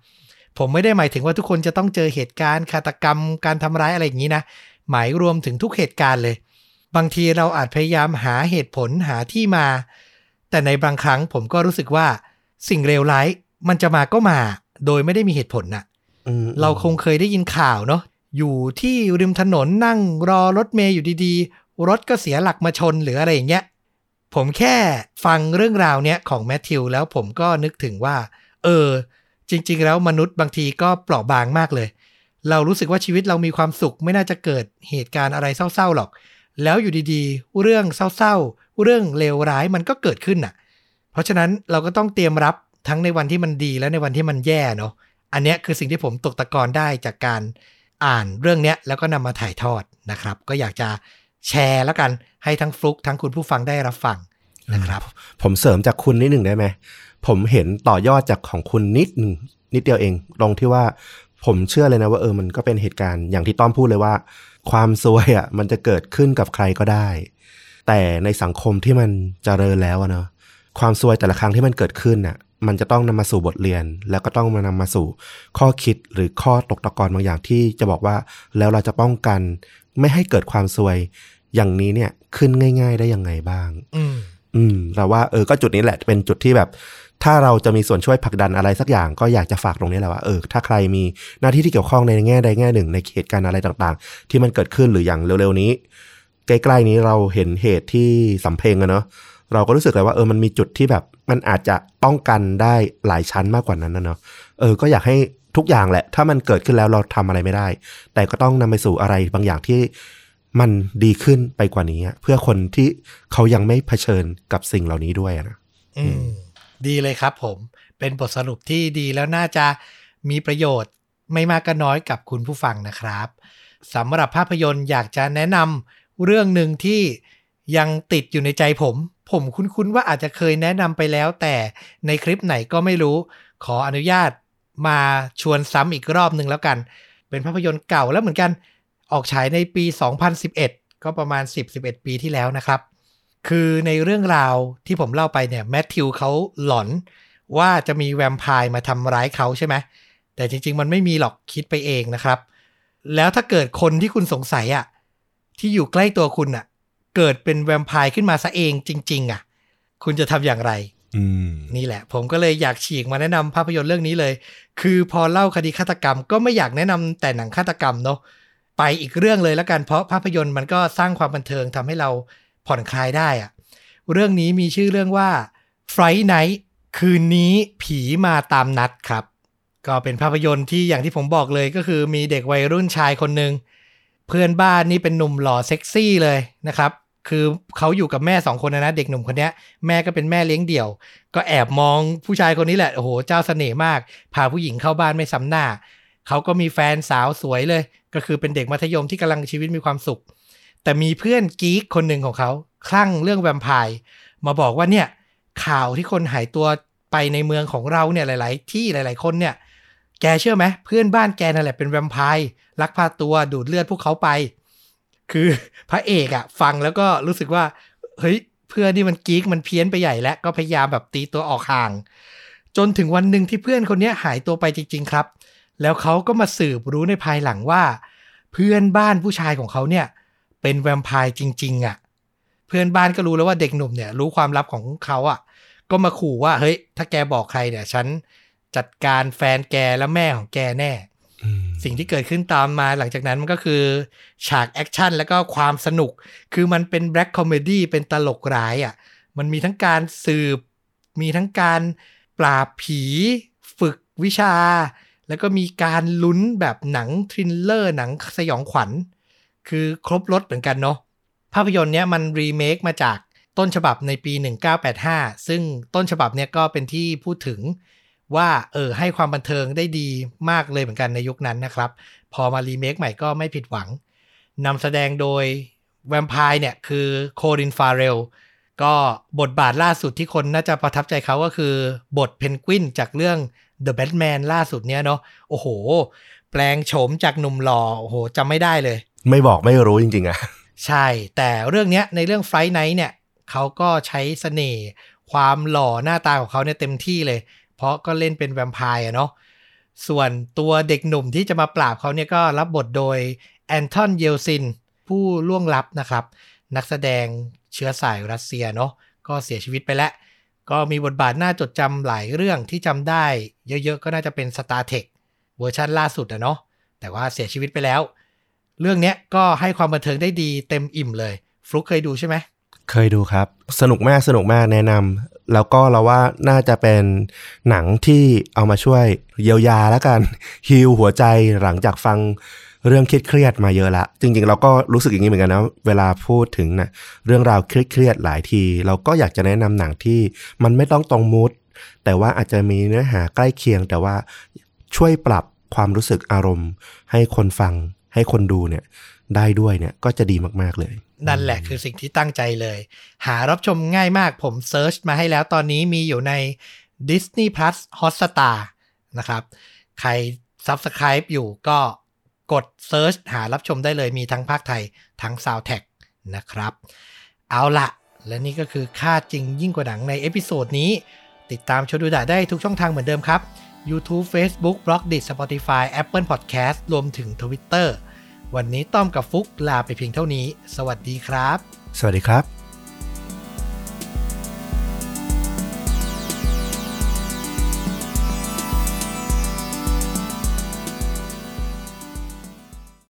ผมไม่ได้หมายถึงว่าทุกคนจะต้องเจอเหตุการณ์ฆาตกรรมการทำร้ายอะไรอย่างนี้นะ หมายรวมถึงทุกเหตุการณ์เลย บางทีเราอาจพยายามหาเหตุผลหาที่มา แต่ในบางครั้งผมก็รู้สึกว่าสิ่งเลวร้ายมันจะมาก็มา โดยไม่ได้มีเหตุผลน่ะอืมเราคงเคยได้ยินข่าวเนาะอยู่ที่ริมถนนนั่งรอรถเมย์อยู่ดีๆ รถก็เสียหลักมาชนหรืออะไรอย่างเงี้ยผมแค่ฟังเรื่องราวเนี้ยของแมทธิวแล้วผมก็นึกถึงว่า เออ จริง ๆ แล้วมนุษย์บางทีก็เปราะบางมากเลย เรารู้สึกว่าชีวิตเรามีความสุขไม่น่าจะเกิดเหตุการณ์อะไรเศร้าๆหรอก แล้วอยู่ดีๆ เรื่องเศร้าๆ เรื่องเลวร้ายมันก็เกิดขึ้นน่ะ เพราะฉะนั้นเราก็ต้องเตรียมรับทั้งในวันที่มันดีและในวันที่มันแย่เนาะ อันนี้คือสิ่งที่ผมตกตะกอนได้จากการอ่านเรื่องเนี้ยแล้วก็นำมาถ่ายทอดนะครับ ก็อยากจะแชร์แล้วกันให้ทั้งฟลุกทั้งคุณผู้ฟังได้รับฟังนะครับ ผมเสริมจากคุณนิดหนึ่งได้ไหม ผมเห็นต่อยอดจากของคุณนิดหนึ่งนิดเดียวเองตรงที่ว่าผมเชื่อเลยนะว่าเออมันก็เป็นเหตุการณ์อย่างที่ต้อมพูดเลยว่า ความซวยอะ มันจะเกิดขึ้นกับใครก็ได้ แต่ในสังคมที่มันเจริญแล้วอะเนาะความซวยแต่ละครั้งที่มันเกิดขึ้นน่ะ มันจะต้องนำมาสู่บทเรียน แล้วก็ต้องมานำมาสู่ข้อคิดหรือข้อตกตะกอนบางอย่างที่จะบอกว่าแล้วเราจะป้องกัน ไม่ให้เกิดความซวยอย่างนี้เนี่ยขึ้นง่าย ๆ ได้ยังไงบ้าง อืม อืมเราว่าเออก็จุดนี้แหละเป็นจุดที่แบบ ถ้าเราจะมีส่วนช่วยผลักดันอะไรสักอย่างก็อยากจะฝากตรงนี้แหละว่าเออถ้าใครมีหน้าที่ที่เกี่ยวข้องในแง่ใดแง่หนึ่ง ในเหตุการณ์อะไรต่างๆ ที่มันเกิดขึ้นหรืออย่างเร็วๆนี้ ใกล้ๆนี้เราเห็นเหตุที่สำเพ็งอะเนาะเราก็รู้สึกเลยว่าเออมันมีจุดที่แบบมันอาจจะป้องกันได้หลายชั้นมากกว่านั้นนะเนาะเออก็อยากให้ทุกอย่างแหละ ถ้ามันเกิดขึ้นแล้วเราทำอะไรไม่ได้ แต่ก็ต้องนำไปสู่อะไรบางอย่างที่มันดีขึ้นไปกว่านี้ เพื่อคนที่เขายังไม่เผชิญกับสิ่งเหล่านี้ด้วยนะอืม ดีเลยครับผม เป็นบทสรุปที่ดีแล้วน่าจะมีประโยชน์ไม่มากก็น้อยกับคุณผู้ฟังนะครับสำหรับภาพยนตร์อยากจะแนะนำเรื่องหนึ่งที่ยังติดอยู่ในใจผม ผมคุ้นๆว่าอาจจะเคยแนะนำไปแล้ว แต่ในคลิปไหนก็ไม่รู้ ขออนุญาตมาชวนซ้ำอีกรอบหนึ่งแล้วกัน เป็นภาพยนตร์เก่าแล้วเหมือนกัน ออกฉายในปี 2011 ก็ประมาณ 10-11 ปีที่แล้วนะครับ คือในเรื่องราวที่ผมเล่าไปเนี่ยแมทธิวเขาหลอนว่าจะมีแวมไพร์มาทำร้ายเขาใช่ไหมแต่จริง ๆ มันไม่มีหรอกคิดไปเองนะครับ แล้วถ้าเกิดคนที่คุณสงสัยอะที่อยู่ใกล้ตัวคุณอะเกิดเป็นแวมไพร์ขึ้นมาซะเองจริง ๆอะคุณจะทำอย่างไรอืมนี่แหละ ผมก็เลยอยากฉีกมาแนะนำภาพยนตร์เรื่องนี้เลย คือพอเล่าคดีฆาตกรรม ก็ไม่อยากแนะนำแต่หนังฆาตกรรมเนาะไปอีกเรื่องเลยแล้วกันเพราะภาพยนตร์มันก็สร้างความบันเทิงทำให้เรา ผ่อนคลายได้อะเรื่องนี้มีชื่อเรื่องว่า Fright Night คืนนี้ผีมาตามนัดครับ ก็เป็นภาพยนตร์ที่อย่างที่ผมบอกเลยก็คือมีเด็กวัยรุ่นชายคนหนึ่งเพื่อนบ้านนี่เป็นหนุ่มหล่อเซ็กซี่เลยนะครับ คือเขาอยู่กับแม่สองคนนะนะเด็กหนุ่มคนนี้แม่ก็เป็นแม่เลี้ยงเดี่ยว ก็แอบมองผู้ชายคนนี้แหละโอ้โหเจ้าเสน่ห์มาก พาผู้หญิงเข้าบ้านไม่ซ้ำหน้าเขาก็มีแฟนสาวสวยเลย ก็คือเป็นเด็กมัธยมที่กำลังชีวิตมีความสุข แต่มีเพื่อนกีกคนหนึ่งของเขา คลั่งเรื่องแวมไพร์มาบอกว่าเนี่ยข่าวที่คนหายตัวไปในเมืองของเราเนี่ยหลาย ๆ ที่หลาย ๆ คนเนี่ย แกเชื่อไหมเพื่อนบ้านแกนั่นแหละเป็นแวมไพร์ลักพาตัวดูดเลือดพวกเขาไป คือพระเอกอะฟังแล้วก็รู้สึกว่าเฮ้ยเพื่อนนี่มันกีกมันเพี้ยนไปใหญ่แล้วก็พยายามแบบตีตัวออกห่าง จนถึงวันหนึ่งที่เพื่อนคนนี้หายตัวไปจริง ๆ ครับ แล้วเขาก็มาสืบรู้ในภายหลังว่า เพื่อนบ้านผู้ชายของเขาเนี่ย เป็นแวมไพร์จริง ๆอะ่ะ เพื่อนบ้านก็รู้แล้วว่าเด็กหนุ่มเนี่ย รู้ความลับของเขาอะ่ะ ก็มาขู่ว่าเฮ้ย ถ้าแกบอกใครเนี่ย ฉันจัดการแฟนแกและแม่ของแกแน่อืมสิ่งที่เกิดขึ้นตามมาหลังจากนั้นมันก็คือ ฉากแอคชั่นแล้วก็ความสนุก คือมันเป็นแบล็ c คอมเมดี้เป็นตลกร้ายอะ่ะ มันมีทั้งการสืบ มีทั้งการปราบผี ฝึกวิชา แล้วก็มีการลุ้นแบบหนัง thriller หนังสยองขวัญ คือครบรสเหมือนกันเนาะภาพยนตร์เนี้ยมันรีเมคมาจากต้นฉบับในปี 1985 ซึ่งต้นฉบับเนี้ยก็เป็นที่พูดถึงว่าเออให้ความบันเทิงได้ดีมากเลยเหมือนกันในยุคนั้นนะครับ พอมารีเมคใหม่ก็ไม่ผิดหวังนำแสดงโดยแวมไพร์เนี่ยคือโครินฟาเรลก็บทบาทล่าสุดที่คนน่าจะประทับใจเขาก็คือบทเพนกวินจากเรื่อง The Batman ล่าสุดเนี้ยเนาะโอ้โห แปลงโฉมจากหนุ่มหล่อโอ้โหจำไม่ได้เลย ไม่บอกไม่รู้จริงๆอะใช่ แต่เรื่องเนี้ยในเรื่อง Fright Night เนี่ยเขาก็ใช้เสน่ห์ความหล่อหน้าตาของเขาเนี่ยเต็มที่เลย เพราะก็เล่นเป็นแวมไพร์อะเนาะส่วนตัวเด็กหนุ่มที่จะมาปราบเขาเนี่ยก็รับบทโดยแอนทอนเยลซิน ผู้ล่วงลับนะครับ นักแสดงเชื้อสายรัสเซียเนาะก็เสียชีวิตไปแล้ว ก็มีบทบาทน่าจดจำหลายเรื่องที่จำได้ เยอะๆ ก็น่าจะเป็น Star Trek เวอร์ชันล่าสุดอะเนาะแต่ว่าเสียชีวิตไปแล้ว เรื่องเนี้ยก็ให้ความบันเทิงได้ดีเต็มอิ่มเลย ฟลุกเคยดูใช่ไหมเคยดูครับ สนุกมากสนุกมากแนะนำแล้วก็เราว่าน่าจะเป็นหนังที่เอามาช่วยเยียวยาแล้วกันฮิวหัวใจหลังจากฟังเรื่องเครียดๆมาเยอะละ จริง ๆ เราก็รู้สึกอย่างนี้เหมือนกันนะ เวลาพูดถึงนะเรื่องราวเครียดๆหลายที เราก็อยากจะแนะนำหนังที่มันไม่ต้องตรง mood แต่ว่าอาจจะมีเนื้อหาใกล้เคียง แต่ว่าช่วยปรับความรู้สึกอารมณ์ ให้คนฟัง ให้คนดูเนี่ยได้ด้วยเนี่ยก็จะดีมากๆเลย นั่นแหละคือสิ่งที่ตั้งใจเลย หารับชมง่ายมากผม search มาให้แล้วตอนนี้มีอยู่ใน Disney Plus Hotstar นะครับ ใคร Subscribe อยู่ก็กด search หารับชมได้เลยมีทั้งพากย์ไทยทั้ง Sound t a g นะครับ เอาละและนี่ก็คือฆาตจริงยิ่งกว่าหนังใน episode นี้ ติดตามชมดูดะได้ทุกช่องทางเหมือนเดิมครับ YouTube Facebook b l o g d i t Spotify Apple Podcast รวมถึง Twitter วันนี้ต้อมกับฟุกลาไปเพียงเท่านี้ สวัสดีครับ สวัสดีครับ